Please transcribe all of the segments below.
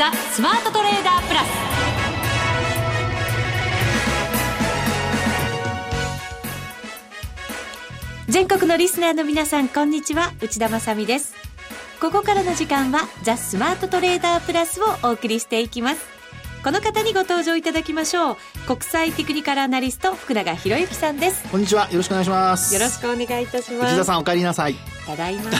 ザ・スマートトレーダープラス。全国のリスナーの皆さんこんにちは。内田まさです。ここからの時間はザ・スマートトレーダープラスをお送りしていきます。この方にご登場いただきましょう。国際テクニカルアナリスト福永博之さんです。こんにちは。よろしくお願いします。よろしくお願いいたします。内田さんお帰りなさい。ただいま。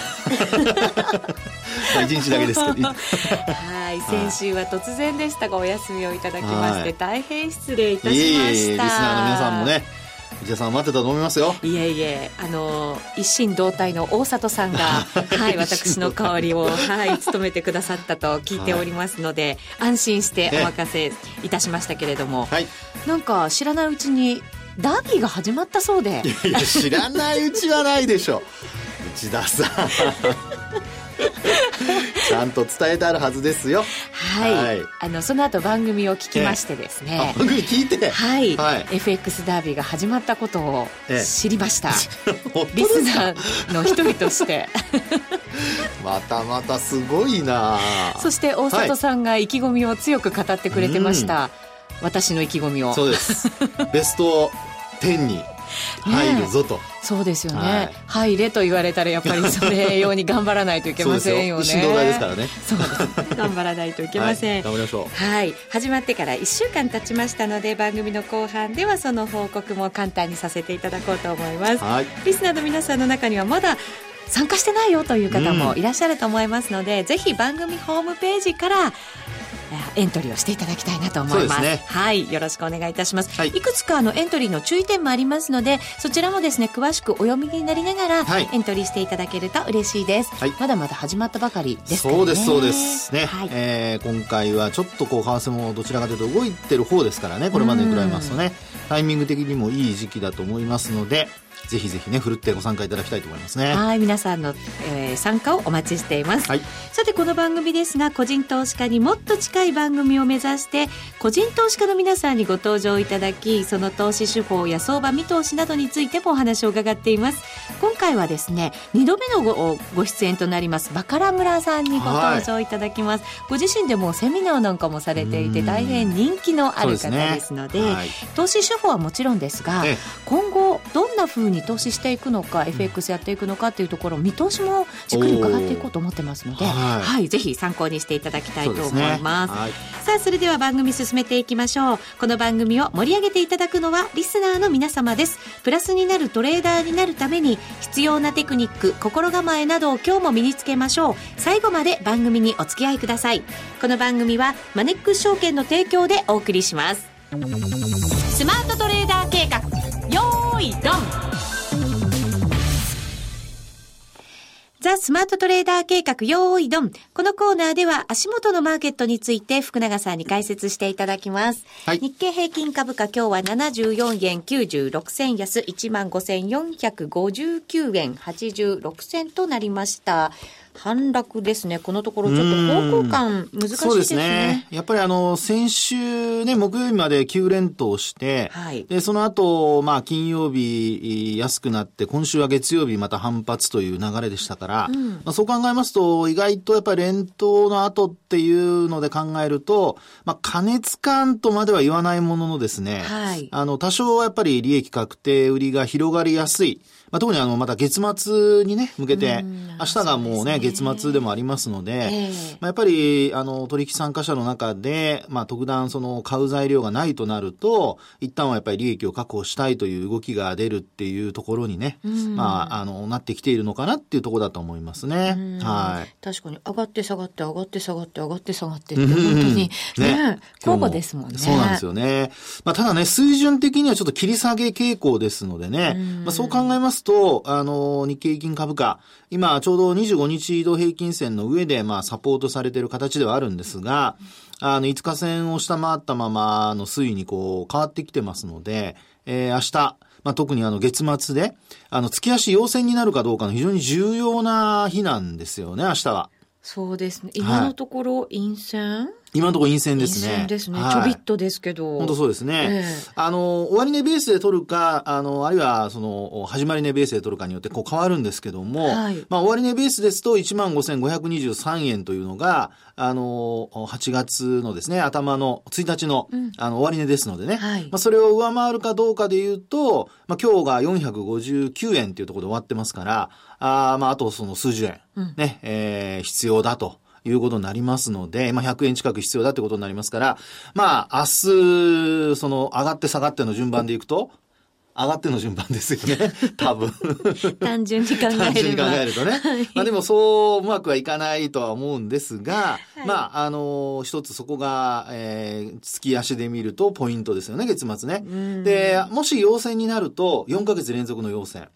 一日だけですけど。はい。先週は突然でしたがお休みをいただきまして大変失礼いたしました。リスナーの皆さんもね内田さん待ってたと思いますよ。いえいえあの一心同体の大里さんが はい私の代わりをはい務めてくださったと聞いておりますので、はい、安心してお任せいたしましたけれども、はい、なんか知らないうちにダービーが始まったそうで。いや知らないうちはないでしょ。内田さん ちゃんと伝えてあるはずですよ。はい。はい、あのその後番組を聞きましてですね。番組聞いて。はい。はい、FX ダービーが始まったことを知りました。リスナーの一人として。またまたすごいな。そして大里さんが意気込みを強く語ってくれてました。私の意気込みを。そうです。ベスト10に入るぞと、ね、そうですよね、はい、入れと言われたらやっぱりそれ用に頑張らないといけませんよね。ですからね。そう。です頑張らないといけません、はい、頑張りましょう。はい。始まってから1週間経ちましたので番組の後半ではその報告も簡単にさせていただこうと思います、はい、リスナーの皆さんの中にはまだ参加してないよという方もいらっしゃると思いますので、うん、ぜひ番組ホームページからエントリーをしていただきたいなと思います。すね、はい、よろしくお願いいたします。はい、いくつかのエントリーの注意点もありますので、そちらもですね、詳しくお読みになりながら、エントリーしていただけると嬉しいです。はい、まだまだ始まったばかりですからね。そうです、そうですね。はい、えー、今回はちょっとこう為替もどちらかというと動いてる方ですからね、これまでに比べますとね、タイミング的にもいい時期だと思いますので。ぜひぜひね、ふるってご参加いただきたいと思いますね。はい、皆さんの、えー、参加をお待ちしています。はい、さて、この番組ですが、個人投資家にもっと近い番組を目指して、個人投資家の皆さんにご登場いただき、その投資手法や相場見通しなどについてもお話を伺っています。今回はですね、2度目のごご出演となります、バカラ村さんにご登場いただきます。はい、ご自身でもセミナーなんかもされていて、大変人気のある方ですので、でねはい、投資手法はもちろんですが、今後、どんなふうに投資していくのか、FX やっていくのかっていうところ見通しもじっくり伺っていこうと思ってますので、はい、はい、ぜひ参考にしていただきたいと思います、ねはい、さあそれでは番組進めていきましょう。この番組を盛り上げていただくのはリスナーの皆様です。プラスになるトレーダーになるために必要なテクニック心構えなどを今日も身につけましょう。最後まで番組にお付き合いください。この番組はマネックス証券の提供でお送りします。スマートトレーダー計画。よーいドンザ・スマートトレーダー計画用意ドン。このコーナーでは足元のマーケットについて福永さんに解説していただきます。はい、日経平均株価今日は74円96銭安15,459円86銭となりました。反落ですね。このところちょっと方向感難しいですね。そうですね。やっぱりあの、先週ね、木曜日まで9連投して、はい、で、その後、まあ、金曜日安くなって、今週は月曜日また反発という流れでしたから、うん、まあ、そう考えますと、意外とやっぱり連投の後っていうので考えると、まあ、加熱感とまでは言わないもののですね、はい、あの、多少はやっぱり利益確定売りが広がりやすい。まあ、特にあの、また月末にね、向けて、明日がもうね、月末でもありますので、まあ、やっぱり、あの、取引参加者の中で、まあ、特段その、買う材料がないとなると、一旦はやっぱり利益を確保したいという動きが出るっていうところにね、まあ、あの、なってきているのかなっていうところだと思いますね。はい。確かに、上がって下がって上がって下がって上がって下がってって、本当に、ね、交互ですもんね。そうなんですよね。まあ、ただね、水準的にはちょっと切り下げ傾向ですのでね、まあ、そう考えますますと、あの、日経平均株価、今ちょうど25日移動平均線の上で、まあ、サポートされている形ではあるんですが、あの、5日線を下回ったままの推移にこう、変わってきてますので、えー、明日、まあ、特にあの月末で、あの月足陽線になるかどうかの非常に重要な日なんですよね、明日は。そうですね。今のところ陰線、今のところ陰線ですね。陰線ですね。はい、ちょびっとですけど。本当そうですね。えー、あの、終値ベースで取るか、あの、あるいは、その、始まり値ベースで取るかによってこう変わるんですけども、はい、まあ、終値ベースですと15,523円というのが、あの、8月のですね、頭の1日の、うん、あの、終値ですのでね、はい、まあ、それを上回るかどうかで言うと、まあ、今日が459円っていうところで終わってますから、あまあ、あとその数十円、うん、ね、えー、必要だと。いうことになりますので、まあ、100円近く必要だってことになりますから、まあ、明日、その、上がって下がっての順番でいくと、上がっての順番ですよね。多分。単純に考える単純に考えるとね。はい、まあでもそううまくはいかないとは思うんですが、はい、まあ、あの、一つそこが、えー、月足で見るとポイントですよね、月末ね。で、もし陽線になると、4ヶ月連続の陽線。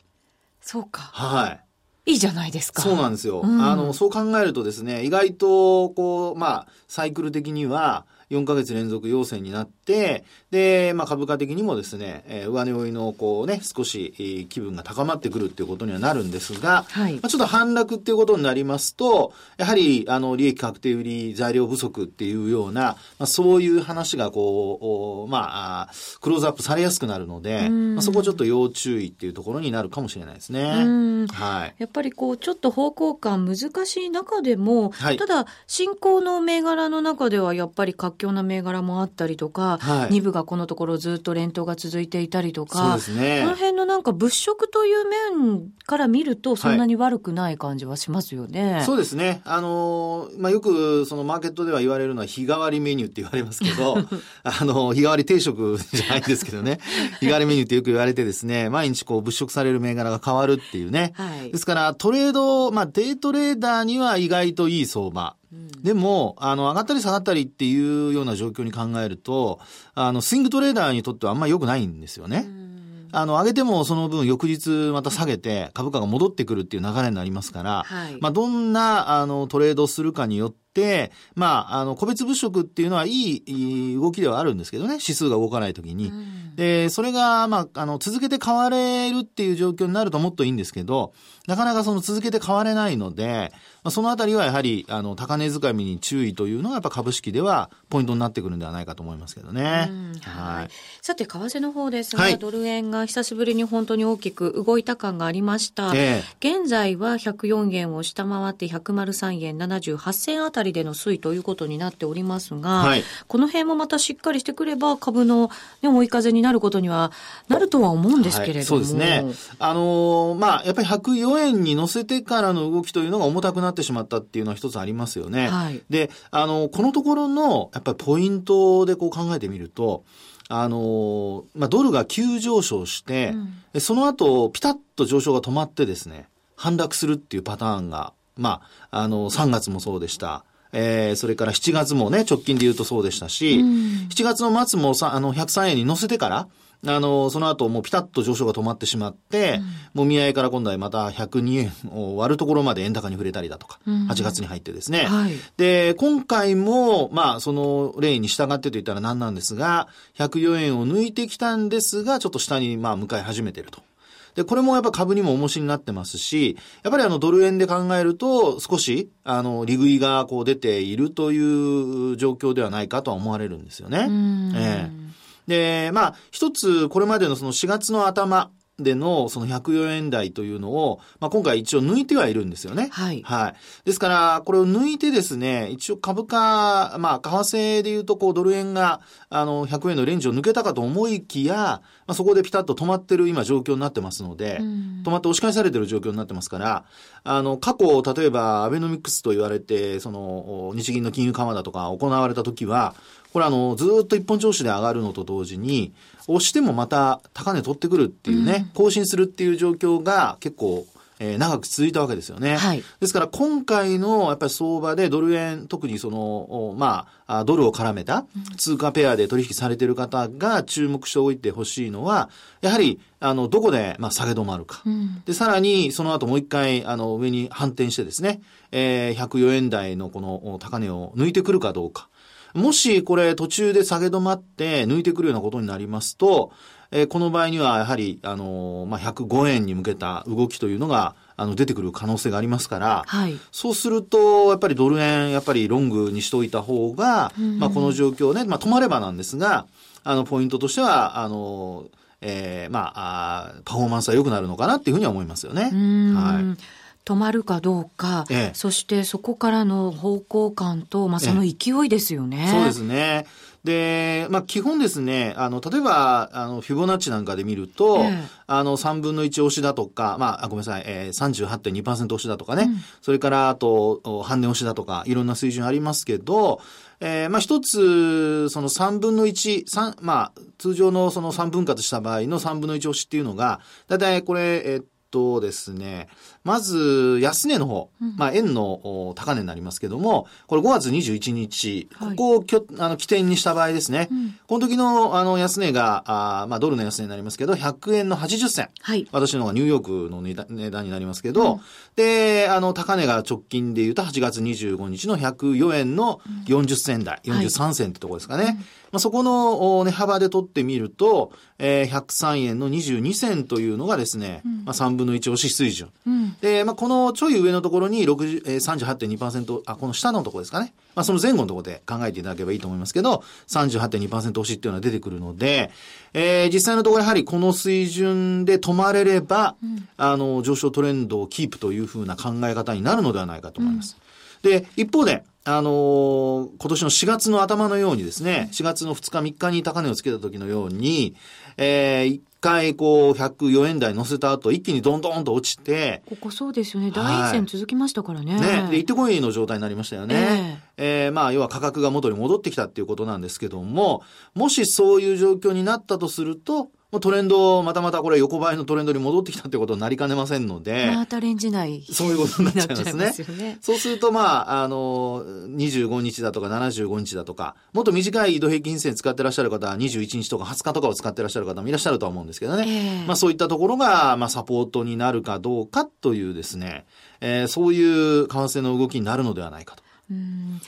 そうか。はい。いいじゃないですか。そうなんですよ。うん、あの、そう考えるとですね、意外と、こう、まあ、サイクル的には、4ヶ月連続陽線になって、で、まあ、株価的にもですね、えー、上値追いのこうね、少し、えー、気分が高まってくるっていうことにはなるんですが、はい、まあ、ちょっと反落っていうことになりますと、やはり、あの、利益確定売り材料不足っていうような、まあ、そういう話がこう、まあ、クローズアップされやすくなるので、まあ、そこちょっと要注意っていうところになるかもしれないですね。はい。やっぱりこう、ちょっと方向感難しい中でも、はい、ただ、進行の銘柄の中ではやっぱり活況な銘柄もあったりとか、はい、2部がこのところずっと連投が続いていたりとか、ね、この辺のなんか物色という面から見ると、そんなに悪くない感じはしますよね。はい、そうですね。あのまあ、よくそのマーケットでは言われるのは日替わりメニューって言われますけど、あの、日替わり定食じゃないんですけどね、日替わりメニューってよく言われてですね、毎日こう物色される銘柄が変わるっていうね。はい、ですから、トレード、まあ、デイトレーダーには意外といい相場。でも、あの、上がったり下がったりっていうような状況に考えると、あの、スイングトレーダーにとってはあんまり良くないんですよね。あの、上げてもその分翌日また下げて株価が戻ってくるっていう流れになりますから、はい、まあ、どんな、あの、トレードをするかによって、まあ、あの、個別物色っていうのはいい動きではあるんですけどね、指数が動かないときに。で、それが、まあ、あの、続けて買われるっていう状況になるともっといいんですけど、なかなかその続けて買われないので、まあ、そのあたりはやはり、あの、高値掴みに注意というのがやっぱ株式ではポイントになってくるんではないかと思いますけどね。はい。さて、為替の方ですが、はい、ドル円が久しぶりに本当に大きく動いた感がありました。えー、現在は104円を下回って103円78銭あたりでの推移ということになっておりますが、はい、この辺もまたしっかりしてくれば株の、ね、追い風になることにはなるとは思うんですけれども。はい、そうですね。あのー、まあ、やっぱり104円に乗せてからの動きというのが重たくなってしまったっていうのは一つありますよね。はい、で、あの、このところの、やっぱりポイントでこう考えてみると、あの、まあ、ドルが急上昇して、うん、その後、ピタッと上昇が止まってですね、反落するっていうパターンが、まあ、あの、3月もそうでした。えー、それから7月もね、直近で言うとそうでしたし、うん、7月の末もさ、あの、103円に乗せてから、あの、その後もうピタッと上昇が止まってしまって、うん、もみ合いから今度はまた102円を割るところまで円高に触れたりだとか、うん、8月に入ってですね。はい、で、今回も、まあ、その例に従ってと言ったら何なんですが、104円を抜いてきたんですが、ちょっと下にまあ向かい始めてると。で、これもやっぱ株にも重しになってますし、やっぱりあのドル円で考えると少し、あの、利食いがこう出ているという状況ではないかとは思われるんですよね。ええで、まあ、一つ、これまでのその4月の頭、でのその104円台というのを、まあ、今回一応抜いてはいるんですよね。はい。はい。ですから、これを抜いてですね、一応株価、まあ、為替で言うと、こう、ドル円が、あの、100円のレンジを抜けたかと思いきや、まあ、そこでピタッと止まってる今状況になってますので、止まって押し返されてる状況になってますから、あの、過去、例えば、アベノミクスと言われて、その、日銀の金融緩和だとか行われた時は、これあの、ずっと一本調子で上がるのと同時に、押してもまた高値取ってくるっていうね、更新するっていう状況が結構、えー、長く続いたわけですよね。はい、ですから今回のやっぱり相場でドル円、特にその、まあ、ドルを絡めた通貨ペアで取引されている方が注目しておいてほしいのは、やはり、あの、どこで、まあ、下げ止まるか。うん、で、さらに、その後もう一回、あの、上に反転してですね、えー、104円台のこの高値を抜いてくるかどうか。もしこれ途中で下げ止まって抜いてくるようなことになりますと、えー、この場合にはやはり、あのー、まあ、105円に向けた動きというのが、あの、出てくる可能性がありますから、はい、そうすると、やっぱりドル円、やっぱりロングにしておいた方が、うん、まあ、この状況ね、まあ、止まればなんですが、あの、ポイントとしては、あの、えー、まああ、パフォーマンスは良くなるのかなっていうふうには思いますよね。はい。止まるかどうか、ええ、そしてそこからの方向感と、まあ、その勢いですよね。え、そうですね。で、まあ、基本ですね、あの、例えば、あの、フィボナッチなんかで見ると、あの、3分の1押しだとか、まあ、ごめんなさい、えー、38.2%押しだとかね、うん、それから、あと、半値押しだとか、いろんな水準ありますけど、えー、まあ一つ、その3分の1、三まあ通常のその3分割した場合の3分の1押しっていうのが、だいたいこれ、えっとですね、まず、安値の方、まあ、円の高値になりますけども、これ5月21日、ここをきょ、あの起点にした場合ですね、うん、この時のあの安値が、あまあ、ドルの安値になりますけど、100円の80銭。はい、私の方がニューヨークの値段になりますけど、うん、で、あの、高値が直近で言うと8月25日の104円の40銭台、うん、43銭ってところですかね。はいまあ、そこの値幅で取ってみると、えー、103円の22銭というのがですね、うん、まあ、3分の1押し水準。うん、で、まあ、このちょい上のところに60、えー、38.2%、あ、この下のところですかね。まあ、その前後のところで考えていただければいいと思いますけど、38.2%押しっていうのは出てくるので、えー、実際のところやはりこの水準で止まれれば、うん、あの、上昇トレンドをキープというふうな考え方になるのではないかと思います。で、一方で、あのー、今年の4月の頭のようにですね、4月の2日3日に高値をつけた時のように、えー、一回こう104円台乗せた後、一気にどんどんと落ちて。ここそうですよね。第一線続きましたからね。ね。で、行ってこいの状態になりましたよね。えー、えー、まあ、要は価格が元に戻ってきたっていうことなんですけども、もしそういう状況になったとすると、トレンド、またまたこれ横ばいのトレンドに戻ってきたってことになりかねませんので。またレンジ内。そういうことになっちゃいますね。すねそうすると、まあ、あの、25日だとか75日だとか、もっと短い移動平均線使ってらっしゃる方は21日とか20日とかを使ってらっしゃる方もいらっしゃるとは思うんですけどね。えー、まあそういったところが、まあサポートになるかどうかというですね、えー、そういう為替の動きになるのではないかと。うん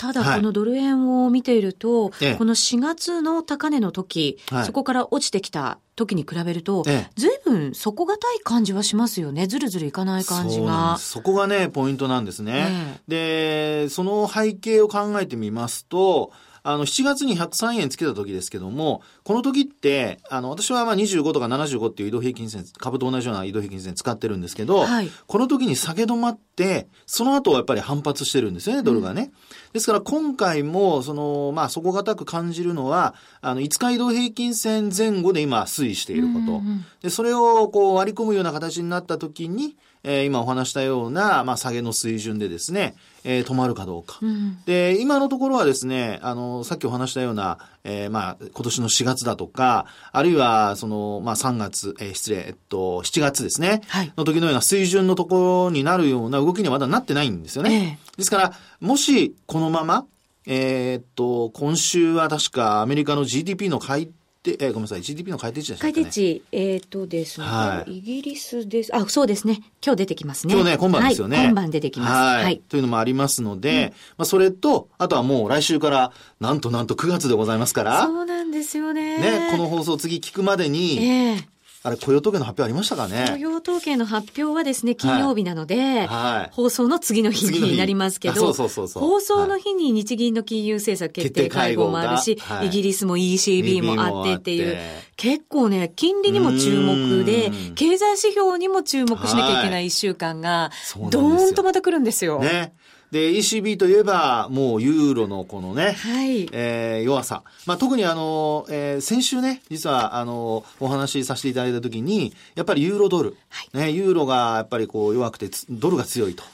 ただ、このドル円を見ていると、はい、この4月の高値の時、はい、そこから落ちてきた時に比べると、ずいぶん底堅い感じはしますよね。ずるずるいかない感じが。そこがね、ポイントなんですね。で、その背景を考えてみますと、あの、7月に103円つけた時ですけども、この時って、あの、私はまあ25とか75っていう移動平均線、株と同じような移動平均線使ってるんですけど、はい、この時に下げ止まって、その後はやっぱり反発してるんですよね、ドルがね。うん、ですから今回も、その、まあ、底堅く感じるのは、あの、5日移動平均線前後で今推移していること。うんうん、で、それをこう割り込むような形になった時に、えー、今お話したような、まあ、下げの水準でですね、えー、止まるかどうか、うん、で、今のところはですね、あの、さっきお話したような、えー、まあ、今年の4月だとか、あるいは、その、まあ、3月、えー、失礼、えっと、7月ですね、はい、の時のような水準のところになるような動きにはまだなってないんですよね。えー、ですから、もし、このまま、えー、っと、今週は確かアメリカの GDP の改で、えー、ごめんなさい、GDP の改定値でしたね、改定値、えっ、ー、とですね、はい、イギリスです。あ、そうですね。今日出てきますね。今日ね、今晩ですよね。はい、今晩出てきます。はい。はい、というのもありますので、うん、まあ、それと、あとはもう来週から、なんとなんと9月でございますから。そうなんですよね。ね、この放送次聞くまでに、えーあれ、雇用統計の発表ありましたかね？雇用統計の発表はですね、金曜日なので、はい、放送の次の日になりますけど、放送の日に日銀の金融政策決定会合もあるし、はい、イギリスも ECB もあって。っていう、結構ね、金利にも注目で、経済指標にも注目しなきゃいけない一週間が、ドーンとまた来るんですよ。ね。で、ECB といえば、もうユーロのこのね、はい、えー、弱さ。まあ、特にあの、えー、先週ね、実はあの、お話しさせていただいたときに、やっぱりユーロドル、はい、ね、ユーロがやっぱりこう弱くて、ドルが強いと。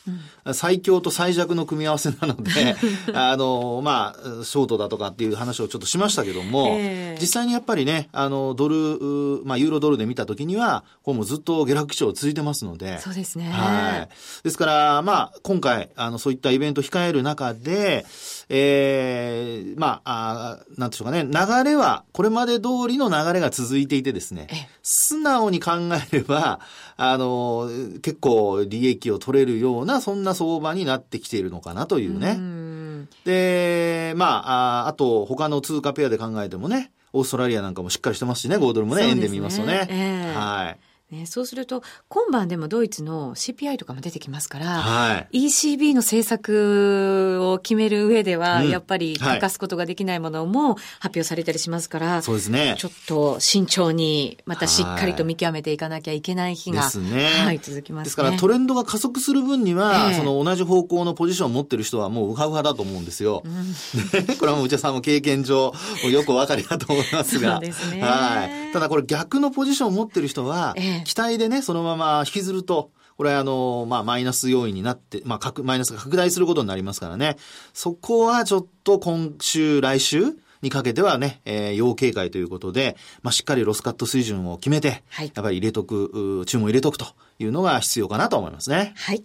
うん、最強と最弱の組み合わせなので、あの、まあ、ショートだとかっていう話をちょっとしましたけども、えー、実際にやっぱりね、あの、ドル、まあ、ユーロドルで見たときには、こうもずっと下落基調続いてますので、そうですね。はい。ですから、まあ、今回、あの、そういったイベント控える中で、ええー、まあ、あなんでしょうかね、流れは、これまで通りの流れが続いていてですね、素直に考えれば、あの、結構利益を取れるような、そんな相場になってきているのかなというね。うで、まあ、ああと、他の通貨ペアで考えてもね、オーストラリアなんかもしっかりしてますしね、5ドルもね、ね円で見ますとね。えー、はい。ね、そうすると、今晩でもドイツの CPI とかも出てきますから、はい、ECB の政策を決める上では、やっぱり欠かすことができないものも発表されたりしますから、そうですね。ちょっと慎重に、またしっかりと見極めていかなきゃいけない日が、ですね。はい、続きます、ね、ですからトレンドが加速する分には、えー、その同じ方向のポジションを持ってる人はもうウハウハだと思うんですよ。うん、これはもう内田さんも経験上、よくお分かりだと思いますが。そうですね。はい。ただこれ逆のポジションを持ってる人は、えー期待でね、そのまま引きずると、これはあの、まあ、マイナス要因になって、まあ、マイナスが拡大することになりますからね。そこはちょっと今週、来週にかけてはね、えー、要警戒ということで、まあ、しっかりロスカット水準を決めて、はい、やっぱり入れとく、注文入れとくというのが必要かなと思いますね。はい。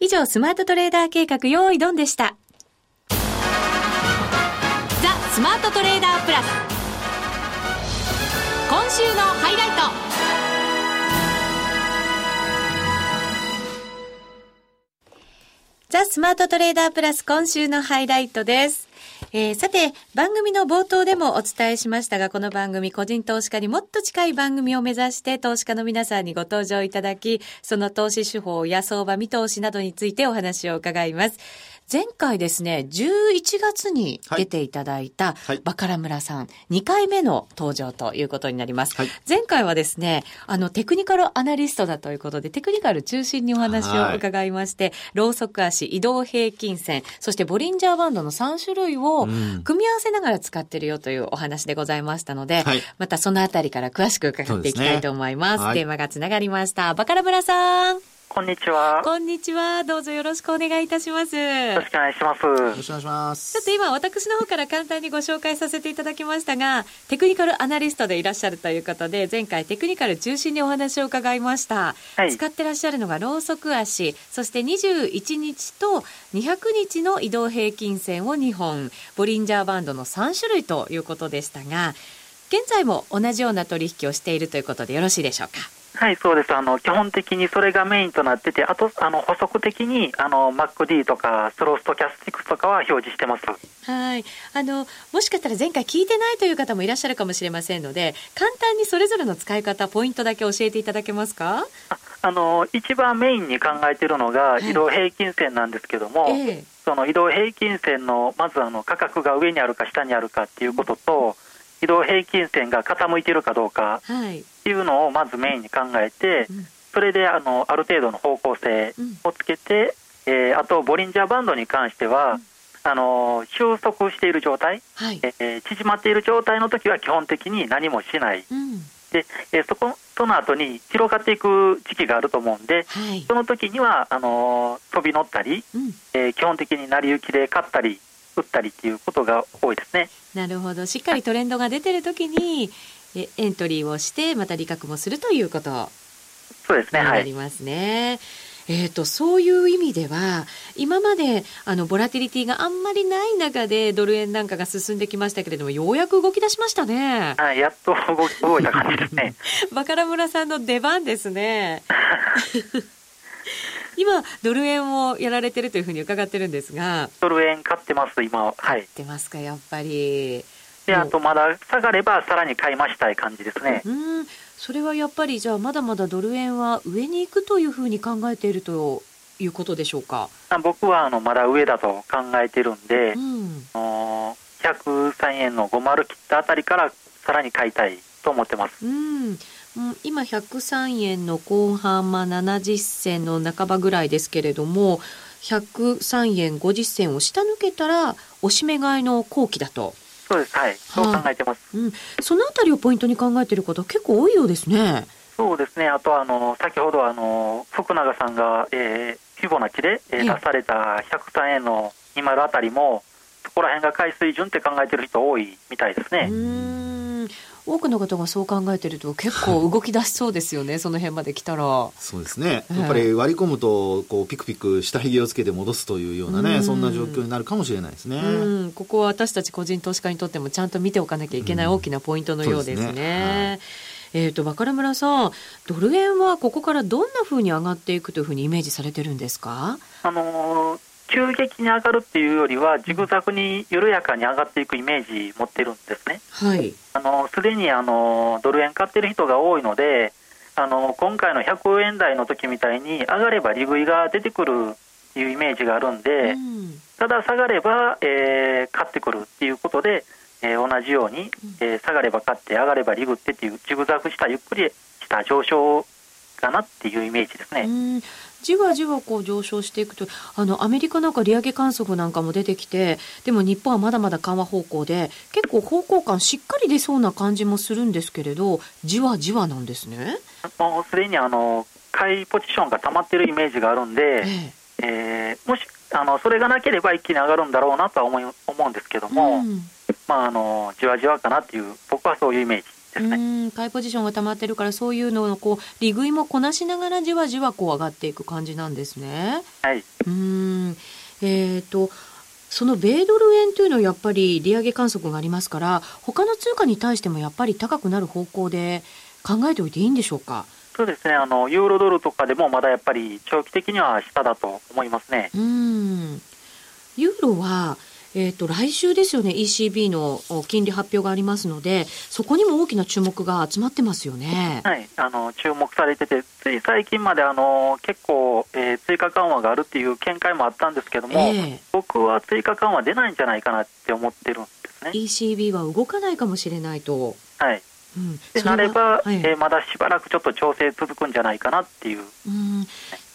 以上、スマートトレーダー計画、用意ドンでした。ザ・スマートトレーダープラス。今週のハイライト。ザ・スマートトレーダープラス今週のハイライトです。えー、さて、番組の冒頭でもお伝えしましたが、この番組、個人投資家にもっと近い番組を目指して、投資家の皆さんにご登場いただき、その投資手法や相場見通しなどについてお話を伺います。前回ですね、11月に出ていただいた、バカラ村さん、2回目の登場ということになります。はい、前回はですね、あの、テクニカルアナリストだということで、テクニカル中心にお話を伺いまして、ローソク足、移動平均線、そしてボリンジャーバンドの3種類を組み合わせながら使ってるよというお話でございましたので、はい、またそのあたりから詳しく伺っていきたいと思います。すねはい、電話がつながりました。バカラ村さん。こんにちは。こんにちは。どうぞよろしくお願いいたします。よろしくお願いします。よろしくお願いします。ちょっと今私の方から簡単にご紹介させていただきましたが、テクニカルアナリストでいらっしゃるということで、前回テクニカル中心にお話を伺いました。はい、使ってらっしゃるのがローソク足、そして21日と200日の移動平均線を2本、ボリンジャーバンドの3種類ということでしたが、現在も同じような取引をしているということでよろしいでしょうか？はい、そうです。あの、基本的にそれがメインとなってて、あと、あの、補足的に、あの、MacD とか、スローストキャスティックスとかは表示してます。はい。あの、もしかしたら前回聞いてないという方もいらっしゃるかもしれませんので、簡単にそれぞれの使い方、ポイントだけ教えていただけますか？ああの、一番メインに考えているのが、移動平均線なんですけども、はいえその移動平均線の、まずあの、価格が上にあるか下にあるかっていうことと、うん移動平均線が傾いているかどうかっていうのをまずメインに考えて、それであのある程度の方向性をつけて、えー、あとボリンジャーバンドに関しては、あの収束している状態、はい、えー、縮まっている状態の時は基本的に何もしない、うん、でえー、そこその後に広がっていく時期があると思うんで、はい、その時にはあの飛び乗ったり、うん、えー、基本的に成り行きで買ったり売ったりっていうことが多いですね。なるほど。しっかりトレンドが出てる時に、えエントリーをしてまた利確もするということそうですね。ありますね。はいえーと、そういう意味では今まであのボラティリティがあんまりない中でドル円なんかが進んできましたけれどもようやく動き出しましたね。はい、やっと動いた感じですね。バカラ村さんの出番ですね。今、ドル円をやられてるというふうに伺ってるんですが。ドル円買ってます、今は。はってますか、やっぱり。で、あとまだ下がればさらに買い増したい感じですね。うん。それはやっぱり、じゃあまだまだドル円は上に行くというふうに考えているということでしょうか？僕はあのまだ上だと考えてるんで、うん、103円の50切ったあたりからさらに買いたいと思ってます。うん今103円の後半、まあ、70銭の半ばぐらいですけれども103円50銭を下抜けたらおしめ買いの後期だと。そうです、はい、そう考えてます。うん、そのあたりをポイントに考えている方、結構多いようですね。そうですね、あとあの先ほどあの福永さんが、えー、フィボナッチで、えー、出された103円の20あたりも、そこら辺が買い水準って考えてる人多いみたいですね。うん多くの方がそう考えてると結構 動き出しそうですよねその辺まで来たら。そうですね。やっぱり割り込むとこうピクピク下髭をつけて戻すというようなね、そんな状況になるかもしれないですね。ここは私たち個人投資家にとってもちゃんと見ておかなきゃいけない大きなポイントのようですね。すね。はい。えっ、ー、と、若村さん、ドル円はここからどんなふうに上がっていくというふうにイメージされてるんですか？あのー急激に上がるっていうよりは、ジグザグに緩やかに上がっていくイメージ持ってるんですね。はい。あの、すでにあの、ドル円買ってる人が多いので、あの今回の100円台の時みたいに上がれば利食いが出てくるっていうイメージがあるんで、うん、ただ下がれば、えー、買ってくるっていうことで、えー、同じように、えー、下がれば買って上がれば利食ってっていうジグザグしたゆっくりした上昇かなっていうイメージですね。じわじわこう上昇していくとあのアメリカなんか利上げ観測なんかも出てきてでも日本はまだまだ緩和方向で結構方向感しっかり出そうな感じもするんですけれどじわじわなんですね。もうすでにあの買いポジションが溜まってるイメージがあるんで、えええー、もしあのそれがなければ一気に上がるんだろうなとは思い思うんですけども、うん、まああのじわじわかなっていう僕はそういうイメージ。ですね。買いポジションが溜まってるからそういうのをこう利食いもこなしながらじわじわこう上がっていく感じなんですね。はい。うんえっ、ー、とその米ドル円というのはやっぱり利上げ観測がありますから他の通貨に対してもやっぱり高くなる方向で考えておいていいんでしょうか？そうですねあのユーロドルとかでもまだやっぱり長期的には下だと思いますね。うんユーロはえーと、来週ですよね ECB の金利発表がありますのでそこにも大きな注目が集まってますよね。はいあの注目されててつい最近まであの結構、えー、追加緩和があるっていう見解もあったんですけども、えー、僕は追加緩和出ないんじゃないかなって思ってるんですね。ECB は動かないかもしれないと。はいうん、でなれば、はい、えー、まだしばらくちょっと調整続くんじゃないかなっていう。うん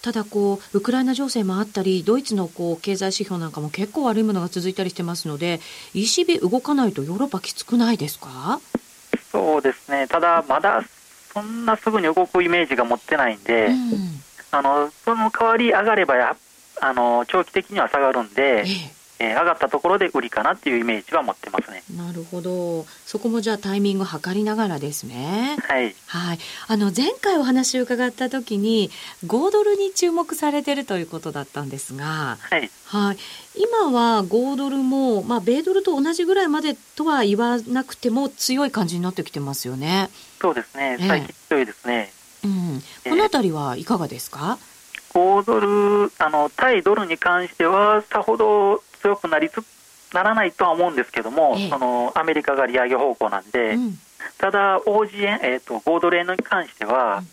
ただこうウクライナ情勢もあったりドイツのこう経済指標なんかも結構悪いものが続いたりしてますので ECB 動かないとヨーロッパきつくないですか？そうですね。ただまだそんなすぐに動くイメージが持ってないんで、うん、あのその代わり上がればやあの長期的には下がるんで、えええー、上がったところで売りかなっていうイメージは持ってますね。なるほど。そこもじゃあタイミング測りながらですね。はい。はい。あの前回お話を伺った時に5ドルに注目されてるということだったんですが、はい。はい。今は5ドルもまあ米ドルと同じぐらいまでとは言わなくても強い感じになってきてますよね。そうですね。最近強いですね。うん。このあたりはいかがですか？5ドルあの対ドルに関してはさほど強くなりつならないとは思うんですけども、ええ、そのアメリカが利上げ方向なんで、うん、ただ、OG 円、えーと、5ドル円に関しては、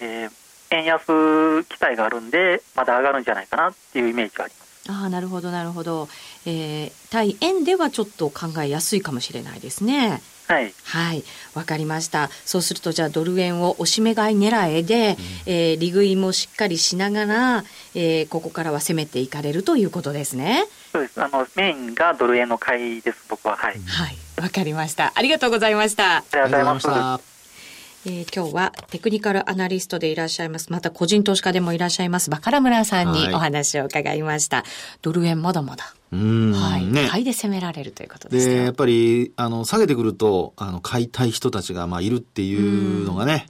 うん、えー、円安期待があるんで、まだ上がるんじゃないかなっていうイメージがあります。あなるほど、なるほど、えー、対円ではちょっと考えやすいかもしれないですね。はい。はい。わかりました。そうすると、じゃあ、ドル円を押し目買い狙いで、うん、えー、利食いもしっかりしながら、えー、ここからは攻めていかれるということですね。そうです。あの、メインがドル円の買いです、僕は。はい。はい。わかりました。ありがとうございました。ありがとうございました。えー、今日はテクニカルアナリストでいらっしゃいます。また個人投資家でもいらっしゃいます。バカラ村さんにお話を伺いました。はい、ドル円まだまだ。うん。はい。ね、買いで攻められるということですね。で、やっぱり、あの、下げてくると、あの、買いたい人たちが、まあ、いるっていうのがね、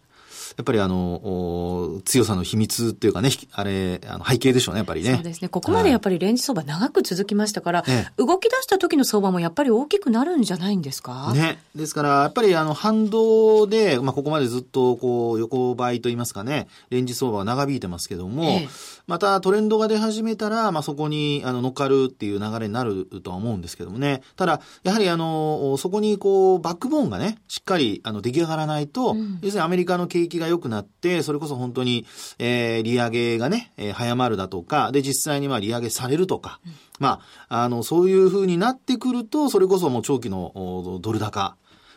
やっぱりあの、強さの秘密っていうかね、あれ、あの背景でしょうね、やっぱりね。そうですね。ここまでやっぱりレンジ相場長く続きましたから、はい、動き出した時の相場もやっぱり大きくなるんじゃないんですか？ね。ですから、やっぱりあの、反動で、まあ、ここまでずっとこう、横ばいといいますかね、レンジ相場は長引いてますけども、ええ、またトレンドが出始めたら、まあ、そこにあの乗っかるっていう流れになるとは思うんですけどもね。ただ、やはりあの、そこにこう、バックボーンがね、しっかりあの出来上がらないと、うん、要するにアメリカの景気が良くなって、それこそ本当に、えー、利上げがね、えー、早まるだとか、で、実際にまあ利上げされるとか、うん、まあ、あの、そういうふうになってくると、それこそもう長期のドル高、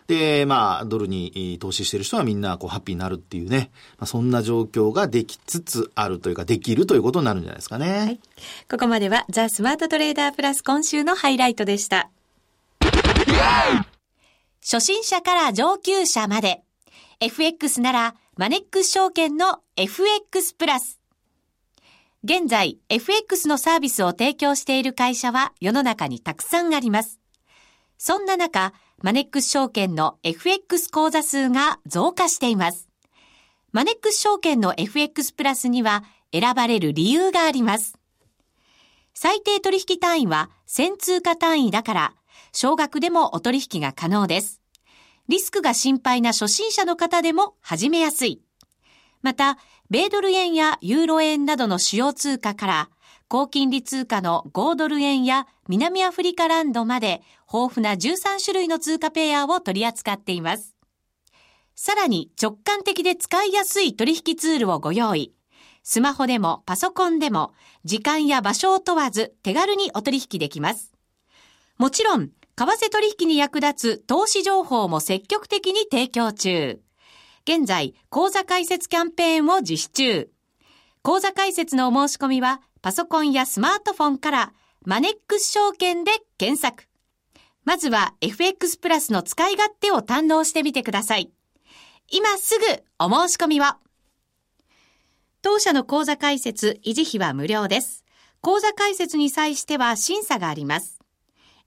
で、まあ、ドルに投資してる人はみんなこうハッピーになるっていうね、まあ、そんな状況ができつつあるというか、できるということになるんじゃないですかね。はい。ここまでは、ザ・スマートトレーダープラス今週のハイライトでした。初心者から上級者まで。FX なら、マネックス証券の FX プラス。現在、FX のサービスを提供している会社は世の中にたくさんあります。そんな中、マネックス証券の FX 口座数が増加しています。マネックス証券の FX プラスには選ばれる理由があります。最低取引単位は1000通貨単位だから、少額でもお取引が可能です。リスクが心配な初心者の方でも始めやすい。また、米ドル円やユーロ円などの主要通貨から、高金利通貨の5ドル円や南アフリカランドまで豊富な13種類の通貨ペアを取り扱っています。さらに直感的で使いやすい取引ツールをご用意。スマホでもパソコンでも時間や場所を問わず手軽にお取引できます。もちろん、為替取引に役立つ投資情報も積極的に提供中。現在、講座開設キャンペーンを実施中。講座開設のお申し込みは、パソコンやスマートフォンから、マネックス証券で検索。まずは FX プラスの使い勝手を堪能してみてください。今すぐお申し込みを。当社の講座開設、維持費は無料です。講座開設に際しては審査があります。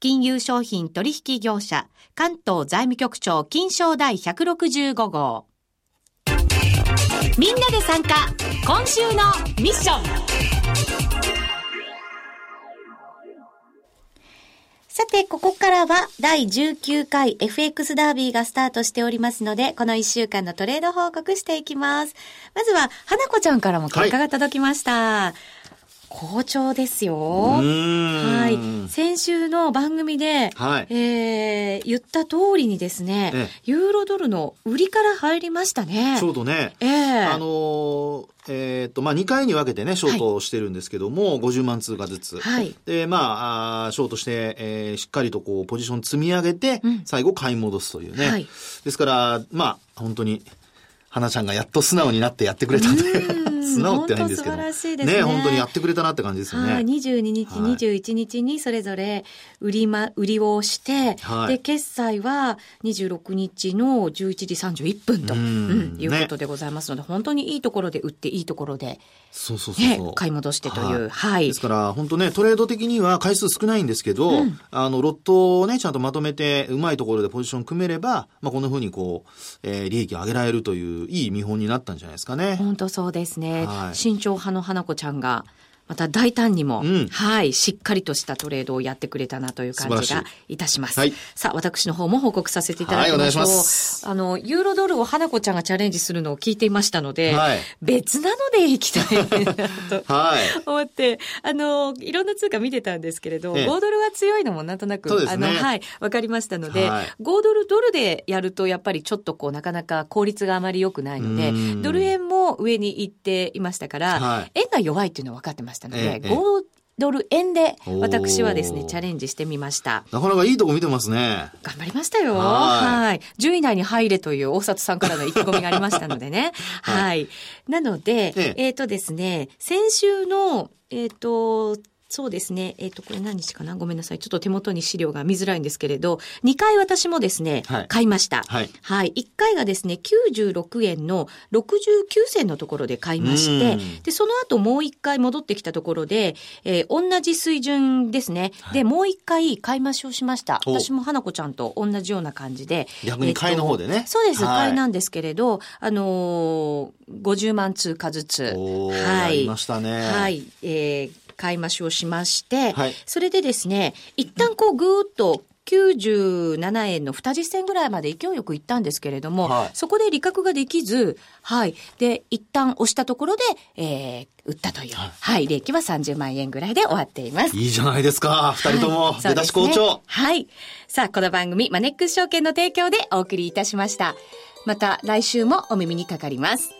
金融商品取引業者、関東財務局長金賞第165号。みんなで参加、今週のミッション。さて、ここからは第19回 FX ダービーがスタートしておりますので、この1週間のトレード報告していきます。まずは、花子ちゃんからも結果が届きました。はい好調ですよ。はい。先週の番組で、はい、えー、言った通りにですね、ええ、ユーロドルの売りから入りましたね。ちょうどね。ええー、あのーえっ、と、まあ、2回に分けてね、ショートしてるんですけども、はい、50万通貨ずつ。はい。で、まあ、あショートして、えー、しっかりとこう、ポジション積み上げて、うん、最後買い戻すというね。はい。ですから、まあ、本当に、花ちゃんがやっと素直になってやってくれたんで。素直ってないんですけど。素晴らしいですね。ね、本当にやってくれたなって感じですよね。はい、22日、はい、21日にそれぞれ売りま、売りをして、はい、で、決済は26日の11時31分と、うん、いうことでございますので、ね、本当にいいところで売っていいところで、そうそうそう、ね、買い戻してという、はい。ですから、本当ね、トレード的には回数少ないんですけど、うん、あの、ロットをね、ちゃんとまとめて、うまいところでポジション組めれば、まあ、こんなふうにこう、えー、利益を上げられるという、いい見本になったんじゃないですかね。本当そうですね。はい、慎重派の花子ちゃんが、また大胆にも、うん、はい、しっかりとしたトレードをやってくれたなという感じがい。たします。はい、さあ、私の方も報告させていただきましょう。はい、あの、ユーロドルを花子ちゃんがチャレンジするのを聞いていましたので、はい、別なので行きたいなと、はい、思って、あの、いろんな通貨見てたんですけれど、ええ、5ドルが強いのもなんとなく、ね、あの、はい、わかりましたので、はい、5ドルドルでやるとやっぱりちょっとこう、なかなか効率があまり良くないので、ドル円も上に行っていましたから、はい、円が弱いっていうのは分かってましたので、ええ、ドル円で私はですね、チャレンジしてみました。なかなかいいとこ見てますね。頑張りましたよ。はい。10位内に入れという大里さんからの意気込みがありましたのでね。はい、はい。なので、えっ、えー、とですね、先週の、えっ、ー、と、そうですね。えっ、ー、と、これ何日かな？ごめんなさい。ちょっと手元に資料が見づらいんですけれど、2回私もですね、はい、買いました。はい。はい。1回がですね、96円の69銭のところで買いまして、で、その後もう1回戻ってきたところで、えー、同じ水準ですね。はい、で、もう1回買い増しをしました。私も花子ちゃんと同じような感じで。逆に買いの方でね。えー、そうです。買いなんですけれど、あのー、50万通貨ずつ。はい。ましたね。はい。えー、買い増しをしまして、はい、それでですね、一旦こうぐーっと97円の二十銭ぐらいまで勢いよくいったんですけれども、はい、そこで利確ができず、はい。で、一旦押したところで、えー、売ったという、はい、はい、利益は30万円ぐらいで終わっています。いいじゃないですか。二人とも、出だし好調、ね。はい。さあ、この番組、マネックス証券の提供でお送りいたしました。また来週もお耳にかかります。